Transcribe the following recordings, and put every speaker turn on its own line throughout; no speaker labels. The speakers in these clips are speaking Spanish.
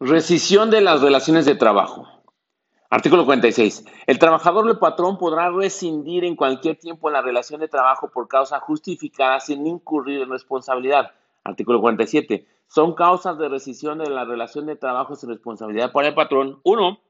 Rescisión de las relaciones de trabajo. Artículo 46. El trabajador o el patrón podrá rescindir en cualquier tiempo la relación de trabajo por causa justificada sin incurrir en responsabilidad. Artículo 47. Son causas de rescisión de la relación de trabajo sin responsabilidad para el patrón. 1.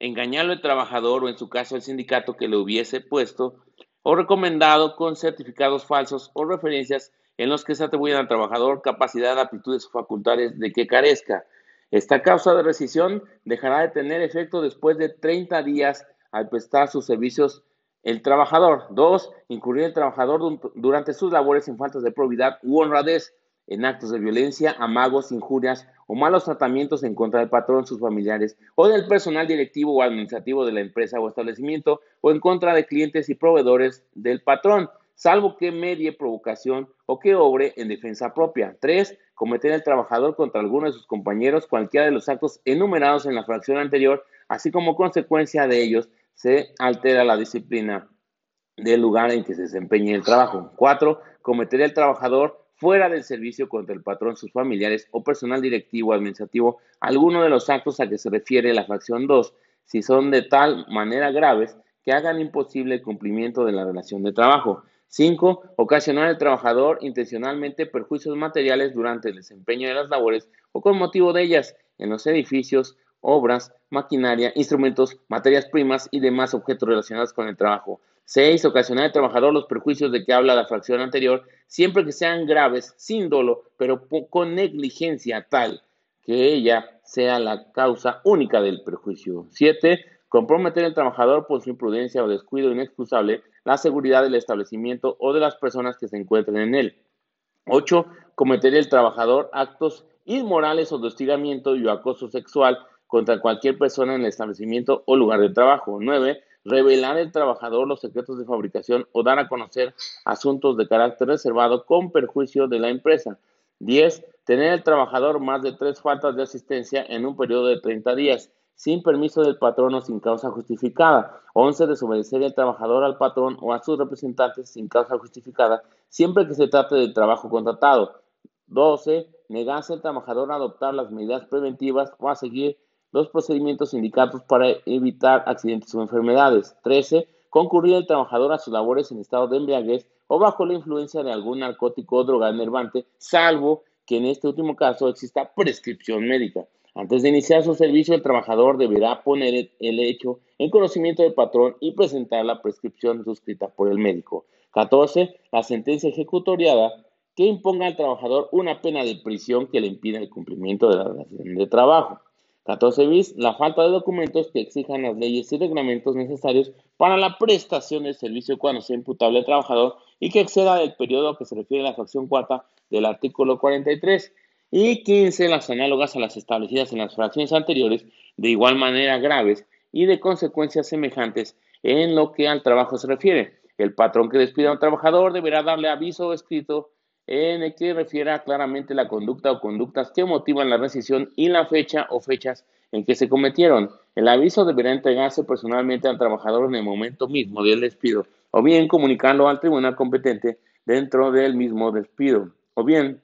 Engañarlo al trabajador o en su caso el sindicato que le hubiese puesto o recomendado con certificados falsos o referencias en los que se atribuyen al trabajador capacidad, aptitudes o facultades de que carezca. Esta causa de rescisión dejará de tener efecto después de 30 días al prestar sus servicios el trabajador. 2. Incurrir el trabajador durante sus labores en faltas de probidad u honradez, en actos de violencia, amagos, injurias o malos tratamientos en contra del patrón, sus familiares o del personal directivo o administrativo de la empresa o establecimiento o en contra de clientes y proveedores del patrón, salvo que medie provocación o que obre en defensa propia. 3 cometer el trabajador contra alguno de sus compañeros cualquiera de los actos enumerados en la fracción anterior, así como consecuencia de ellos se altera la disciplina del lugar en que se desempeñe el trabajo. 4. Cometer el trabajador fuera del servicio contra el patrón, sus familiares o personal directivo o administrativo alguno de los actos a que se refiere la fracción 2, si son de tal manera graves que hagan imposible el cumplimiento de la relación de trabajo. 5. Ocasionar al trabajador intencionalmente perjuicios materiales durante el desempeño de las labores o con motivo de ellas en los edificios, obras, maquinaria, instrumentos, materias primas y demás objetos relacionados con el trabajo. 6. Ocasionar al trabajador los perjuicios de que habla la fracción anterior, siempre que sean graves, sin dolo, pero con negligencia tal que ella sea la causa única del perjuicio. 7. Comprometer al trabajador por su imprudencia o descuido inexcusable la seguridad del establecimiento o de las personas que se encuentren en él. 8. Cometer el trabajador actos inmorales o de hostigamiento y acoso sexual contra cualquier persona en el establecimiento o lugar de trabajo. 9. Revelar el trabajador los secretos de fabricación o dar a conocer asuntos de carácter reservado con perjuicio de la empresa. 10. Tener el trabajador más de tres faltas de asistencia en un periodo de 30 días sin permiso del patrón o sin causa justificada. 11. Desobedecer el trabajador al patrón o a sus representantes sin causa justificada, siempre que se trate de trabajo contratado. 12. Negarse al trabajador a adoptar las medidas preventivas o a seguir los procedimientos indicados para evitar accidentes o enfermedades. 13. Concurrir el trabajador a sus labores en estado de embriaguez o bajo la influencia de algún narcótico o droga enervante, salvo que en este último caso exista prescripción médica. Antes de iniciar su servicio, el trabajador deberá poner el hecho en conocimiento del patrón y presentar la prescripción suscrita por el médico. 14. La sentencia ejecutoriada que imponga al trabajador una pena de prisión que le impida el cumplimiento de la relación de trabajo. 14 bis, la falta de documentos que exijan las leyes y reglamentos necesarios para la prestación del servicio cuando sea imputable al trabajador y que exceda el periodo que se refiere a la fracción cuarta del artículo 43 y 15 las análogas a las establecidas en las fracciones anteriores, de igual manera graves y de consecuencias semejantes en lo que al trabajo se refiere. El patrón que despida a un trabajador deberá darle aviso escrito en el que refiera claramente la conducta o conductas que motivan la rescisión y la fecha o fechas en que se cometieron. El aviso deberá entregarse personalmente al trabajador en el momento mismo del despido, o bien comunicarlo al tribunal competente dentro del mismo despido, o bien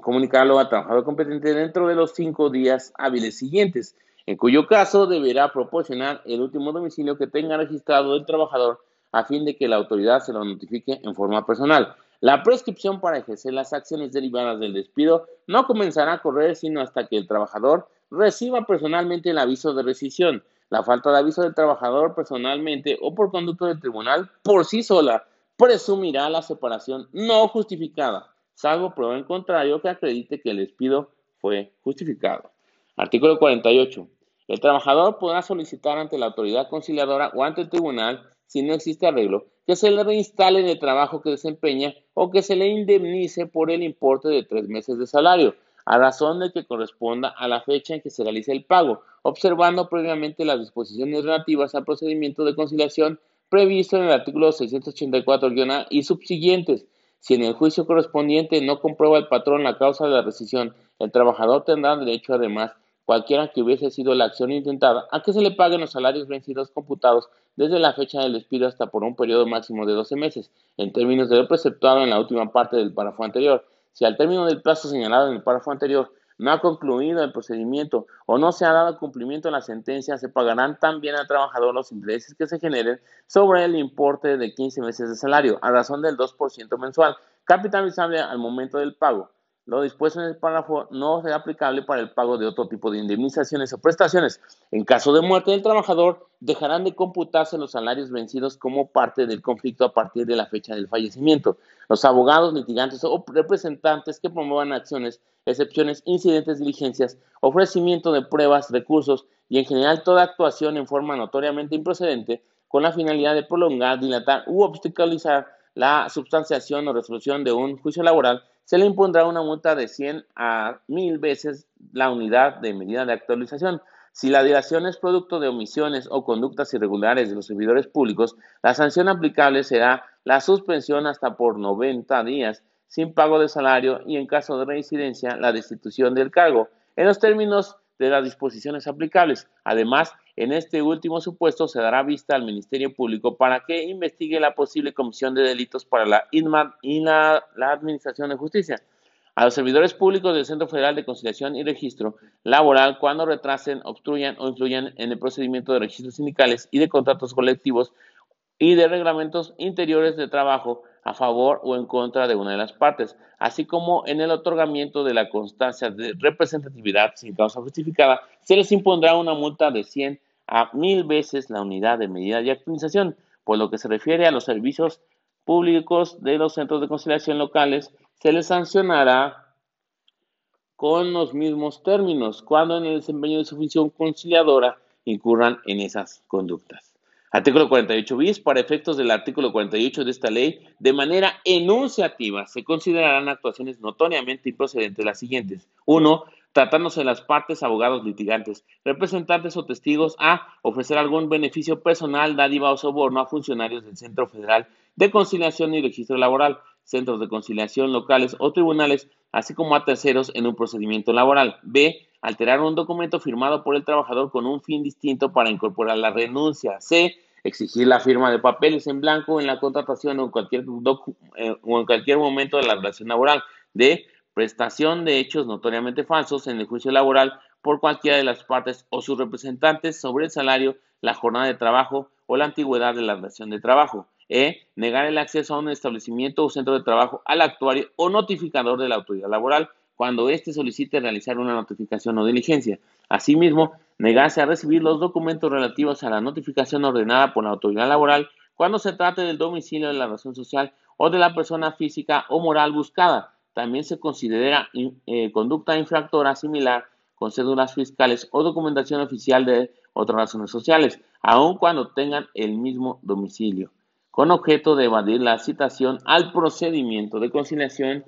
comunicarlo al trabajador competente dentro de los cinco días hábiles siguientes, en cuyo caso deberá proporcionar el último domicilio que tenga registrado el trabajador a fin de que la autoridad se lo notifique en forma personal. La prescripción para ejercer las acciones derivadas del despido no comenzará a correr sino hasta que el trabajador reciba personalmente el aviso de rescisión. La falta de aviso del trabajador personalmente o por conducto del tribunal por sí sola presumirá la separación no justificada salvo prueba en contrario que acredite que el despido fue justificado. Artículo 48. El trabajador podrá solicitar ante la autoridad conciliadora o ante el tribunal, si no existe arreglo, que se le reinstale en el trabajo que desempeña o que se le indemnice por el importe de tres meses de salario, a razón de que corresponda a la fecha en que se realice el pago, observando previamente las disposiciones relativas al procedimiento de conciliación previsto en el artículo 684-A y subsiguientes, si en el juicio correspondiente no comprueba el patrón la causa de la rescisión, el trabajador tendrá derecho además, cualquiera que hubiese sido la acción intentada, a que se le paguen los salarios vencidos computados desde la fecha del despido hasta por un periodo máximo de 12 meses, en términos de lo preceptuado en la última parte del párrafo anterior. Si al término del plazo señalado en el párrafo anterior no ha concluido el procedimiento o no se ha dado cumplimiento a la sentencia, se pagarán también al trabajador los intereses que se generen sobre el importe de 15 meses de salario, a razón del 2% mensual, capitalizable al momento del pago. Lo dispuesto en el párrafo no será aplicable para el pago de otro tipo de indemnizaciones o prestaciones. En caso de muerte del trabajador, dejarán de computarse los salarios vencidos como parte del conflicto a partir de la fecha del fallecimiento. Los abogados, litigantes o representantes que promuevan acciones, excepciones, incidentes, diligencias, ofrecimiento de pruebas, recursos y en general toda actuación en forma notoriamente improcedente con la finalidad de prolongar, dilatar u obstaculizar la substanciación o resolución de un juicio laboral se le impondrá una multa de 100 a 1000 veces la unidad de medida de actualización. Si la dilación es producto de omisiones o conductas irregulares de los servidores públicos, la sanción aplicable será la suspensión hasta por 90 días sin pago de salario y en caso de reincidencia la destitución del cargo, en los términos de las disposiciones aplicables. Además, en este último supuesto se dará vista al Ministerio Público para que investigue la posible comisión de delitos para la INMA y la, Administración de Justicia. A los servidores públicos del Centro Federal de Conciliación y Registro Laboral cuando retrasen, obstruyan o influyan en el procedimiento de registros sindicales y de contratos colectivos y de reglamentos interiores de trabajo a favor o en contra de una de las partes, así como en el otorgamiento de la constancia de representatividad sin causa justificada, se les impondrá una multa de 100 a 1000 veces la unidad de medida de actualización. Por lo que se refiere a los servicios públicos de los centros de conciliación locales, se les sancionará con los mismos términos cuando en el desempeño de su función conciliadora incurran en esas conductas. Artículo 48 bis. Para efectos del artículo 48 de esta ley, de manera enunciativa, se considerarán actuaciones notoriamente improcedentes las siguientes. Uno, tratándose de las partes, abogados, litigantes, representantes o testigos a ofrecer algún beneficio personal, dádiva o soborno a funcionarios del Centro Federal de Conciliación y Registro Laboral, centros de conciliación locales o tribunales, así como a terceros en un procedimiento laboral. B. Alterar un documento firmado por el trabajador con un fin distinto para incorporar la renuncia. C. Exigir la firma de papeles en blanco en la contratación o en cualquier, eh, o en cualquier momento de la relación laboral. D. Prestación de hechos notoriamente falsos en el juicio laboral por cualquiera de las partes o sus representantes sobre el salario, la jornada de trabajo o la antigüedad de la relación de trabajo. E. Negar el acceso a un establecimiento o centro de trabajo al actuario o notificador de la autoridad laboral cuando éste solicite realizar una notificación o diligencia. Asimismo, negarse a recibir los documentos relativos a la notificación ordenada por la autoridad laboral cuando se trate del domicilio de la razón social o de la persona física o moral buscada. También se considera eh, conducta infractora similar con cédulas fiscales o documentación oficial de otras razones sociales, aun cuando tengan el mismo domicilio con objeto de evadir la citación al procedimiento de conciliación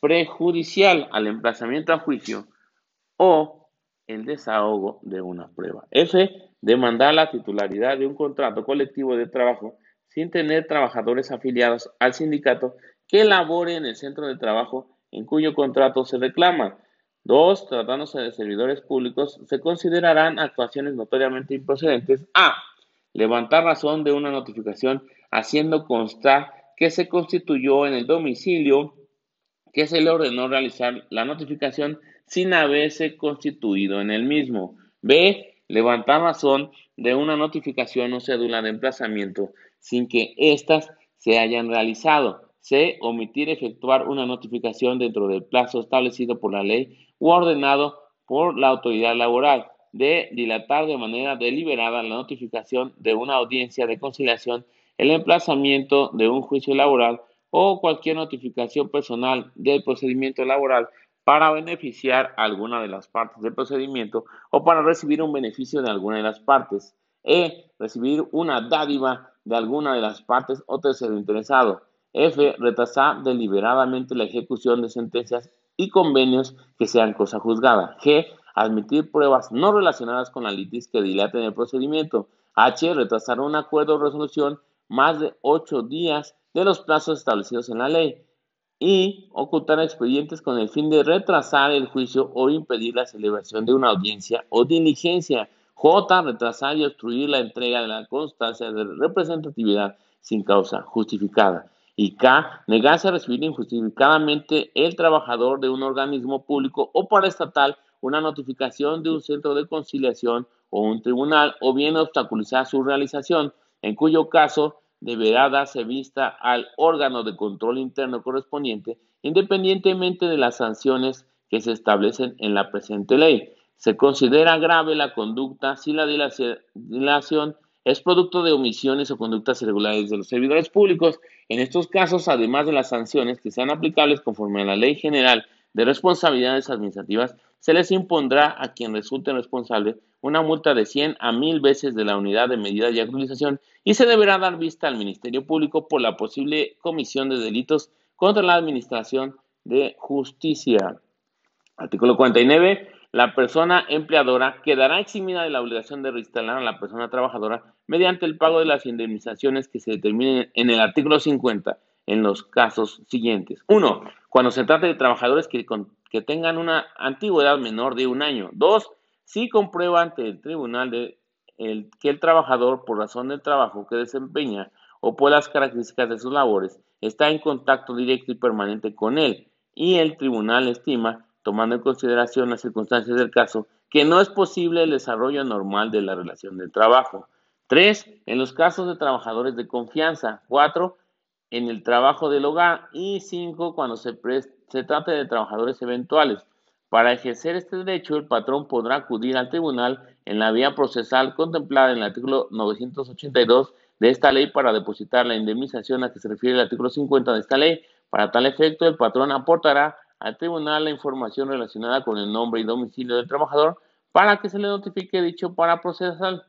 prejudicial al emplazamiento a juicio o el desahogo de una prueba. F. Demandar la titularidad de un contrato colectivo de trabajo sin tener trabajadores afiliados al sindicato que labore en el centro de trabajo en cuyo contrato se reclama. Dos, tratándose de servidores públicos, se considerarán actuaciones notoriamente improcedentes. A. Levantar razón de una notificación haciendo constar que se constituyó en el domicilio que se le ordenó realizar la notificación sin haberse constituido en el mismo. B. Levantar razón de una notificación o cédula de emplazamiento sin que éstas se hayan realizado. C. Omitir efectuar una notificación dentro del plazo establecido por la ley u ordenado por la autoridad laboral. D. Dilatar de manera deliberada la notificación de una audiencia de conciliación el emplazamiento de un juicio laboral o cualquier notificación personal del procedimiento laboral para beneficiar a alguna de las partes del procedimiento o para recibir un beneficio de alguna de las partes. E. Recibir una dádiva de alguna de las partes o tercero interesado. F. Retrasar deliberadamente la ejecución de sentencias y convenios que sean cosa juzgada. G. Admitir pruebas no relacionadas con la litis que dilaten el procedimiento. H. Retrasar un acuerdo o resolución más de ocho días de los plazos establecidos en la ley y ocultar expedientes con el fin de retrasar el juicio o impedir la celebración de una audiencia o diligencia. J. Retrasar y obstruir la entrega de la constancia de representatividad sin causa justificada. Y K. Negarse a recibir injustificadamente el trabajador de un organismo público o paraestatal una notificación de un centro de conciliación o un tribunal o bien obstaculizar su realización, en cuyo caso deberá darse vista al órgano de control interno correspondiente, independientemente de las sanciones que se establecen en la presente ley. Se considera grave la conducta si la dilación es producto de omisiones o conductas irregulares de los servidores públicos. En estos casos, además de las sanciones que sean aplicables conforme a la Ley General de Responsabilidades Administrativas, se les impondrá a quien resulte responsable una multa de 100 a 1000 veces de la unidad de medida y actualización y se deberá dar vista al Ministerio Público por la posible comisión de delitos contra la Administración de Justicia. Artículo 49. La persona empleadora quedará eximida de la obligación de reinstalar a la persona trabajadora mediante el pago de las indemnizaciones que se determinen en el artículo 50 en los casos siguientes. 1. Cuando se trate de trabajadores que, que tengan una antigüedad menor de un año. 2. Si comprueba ante el tribunal de que el trabajador, por razón del trabajo que desempeña o por las características de sus labores, está en contacto directo y permanente con él, y el tribunal estima, tomando en consideración las circunstancias del caso, que no es posible el desarrollo normal de la relación de trabajo. 3. En los casos de trabajadores de confianza. 4. En el trabajo del hogar. Y 5. Cuando se, se trate de trabajadores eventuales. Para ejercer este derecho, el patrón podrá acudir al tribunal en la vía procesal contemplada en el artículo 982 de esta ley para depositar la indemnización a que se refiere el artículo 50 de esta ley. Para tal efecto, el patrón aportará al tribunal la información relacionada con el nombre y domicilio del trabajador para que se le notifique dicho para procesal,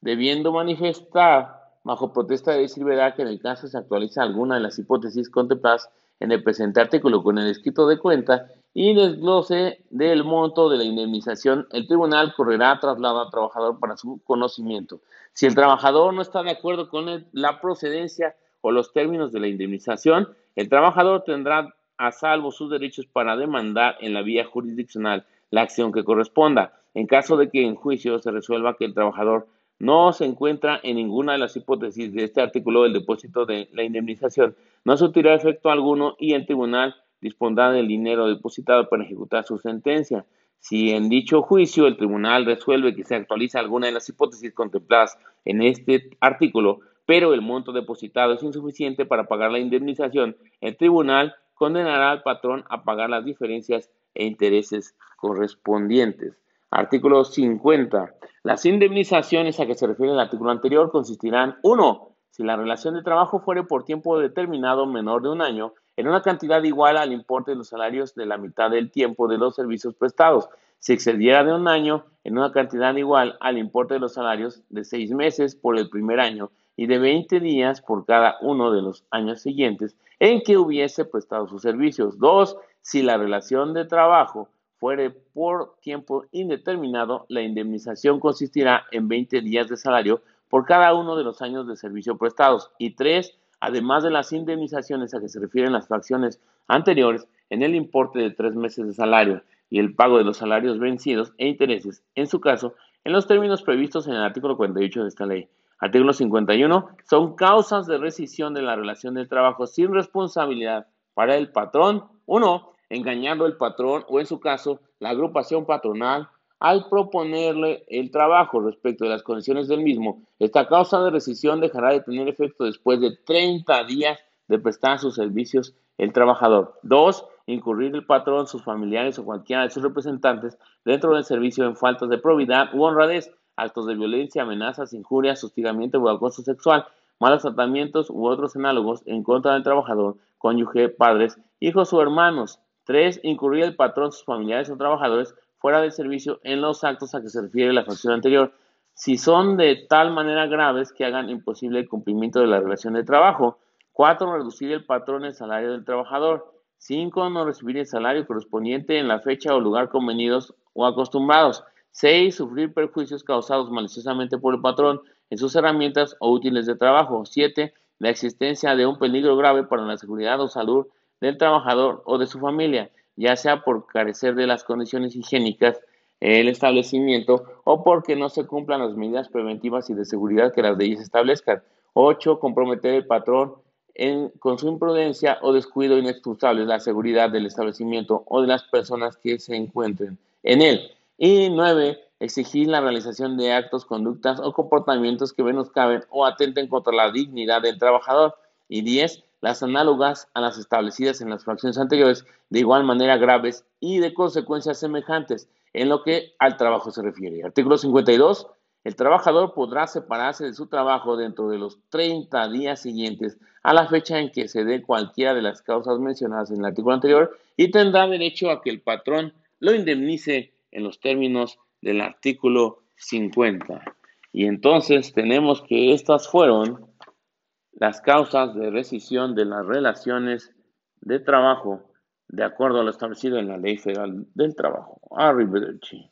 debiendo manifestar bajo protesta de decir que en el caso se actualiza alguna de las hipótesis contempladas en el presente artículo con el escrito de cuenta y desglose del monto de la indemnización, el tribunal correrá traslado al trabajador para su conocimiento. Si el trabajador no está de acuerdo con la procedencia o los términos de la indemnización, el trabajador tendrá a salvo sus derechos para demandar en la vía jurisdiccional la acción que corresponda. En caso de que en juicio se resuelva que el trabajador no se encuentra en ninguna de las hipótesis de este artículo del depósito de la indemnización, no surtirá efecto alguno y el tribunal dispondrá del dinero depositado para ejecutar su sentencia. Si en dicho juicio el tribunal resuelve que se actualiza alguna de las hipótesis contempladas en este artículo, pero el monto depositado es insuficiente para pagar la indemnización, el tribunal condenará al patrón a pagar las diferencias e intereses correspondientes. Artículo 50. Las indemnizaciones a que se refiere el artículo anterior consistirán 1. Si la relación de trabajo fuere por tiempo determinado menor de un año, en una cantidad igual al importe de los salarios de la mitad del tiempo de los servicios prestados. Si excediera de un año, en una cantidad igual al importe de los salarios de seis meses por el primer año y de 20 días por cada uno de los años siguientes en que hubiese prestado sus servicios. Dos, si la relación de trabajo fuere por tiempo indeterminado, la indemnización consistirá en 20 días de salario por cada uno de los años de servicio prestados. Y tres, además de las indemnizaciones a que se refieren las fracciones anteriores, en el importe de tres meses de salario y el pago de los salarios vencidos e intereses, en su caso, en los términos previstos en el artículo 48 de esta ley. Artículo 51. Son causas de rescisión de la relación de trabajo sin responsabilidad para el patrón. 1. Engañando al patrón o, en su caso, la agrupación patronal al proponerle el trabajo respecto de las condiciones del mismo, esta causa de rescisión dejará de tener efecto después de 30 días de prestar sus servicios el trabajador. 2. Incurrir el patrón, sus familiares o cualquiera de sus representantes dentro del servicio en faltas de probidad u honradez, actos de violencia, amenazas, injurias, hostigamiento o acoso sexual, malos tratamientos u otros análogos en contra del trabajador, cónyuge, padres, hijos o hermanos. 3. Incurrir el patrón, sus familiares o trabajadores fuera del servicio en los actos a que se refiere la fracción anterior, si son de tal manera graves que hagan imposible el cumplimiento de la relación de trabajo. 4. Reducir el patrón el salario del trabajador. 5. No recibir el salario correspondiente en la fecha o lugar convenidos o acostumbrados. 6. Sufrir perjuicios causados maliciosamente por el patrón en sus herramientas o útiles de trabajo. 7. La existencia de un peligro grave para la seguridad o salud del trabajador o de su familia ya sea por carecer de las condiciones higiénicas el establecimiento o porque no se cumplan las medidas preventivas y de seguridad que las leyes establezcan. 8. Comprometer el patrón con su imprudencia o descuido inexcusable la seguridad del establecimiento o de las personas que se encuentren en él. Y nueve, exigir la realización de actos, conductas o comportamientos que menoscaben o atenten contra la dignidad del trabajador. Y diez, las análogas a las establecidas en las fracciones anteriores, de igual manera graves y de consecuencias semejantes en lo que al trabajo se refiere. Artículo 52. El trabajador podrá separarse de su trabajo dentro de los 30 días siguientes a la fecha en que se dé cualquiera de las causas mencionadas en el artículo anterior y tendrá derecho a que el patrón lo indemnice en los términos del artículo 50. Y entonces tenemos que estas fueron las causas de rescisión de las relaciones de trabajo de acuerdo a lo establecido en la Ley Federal del Trabajo. Arrivederci.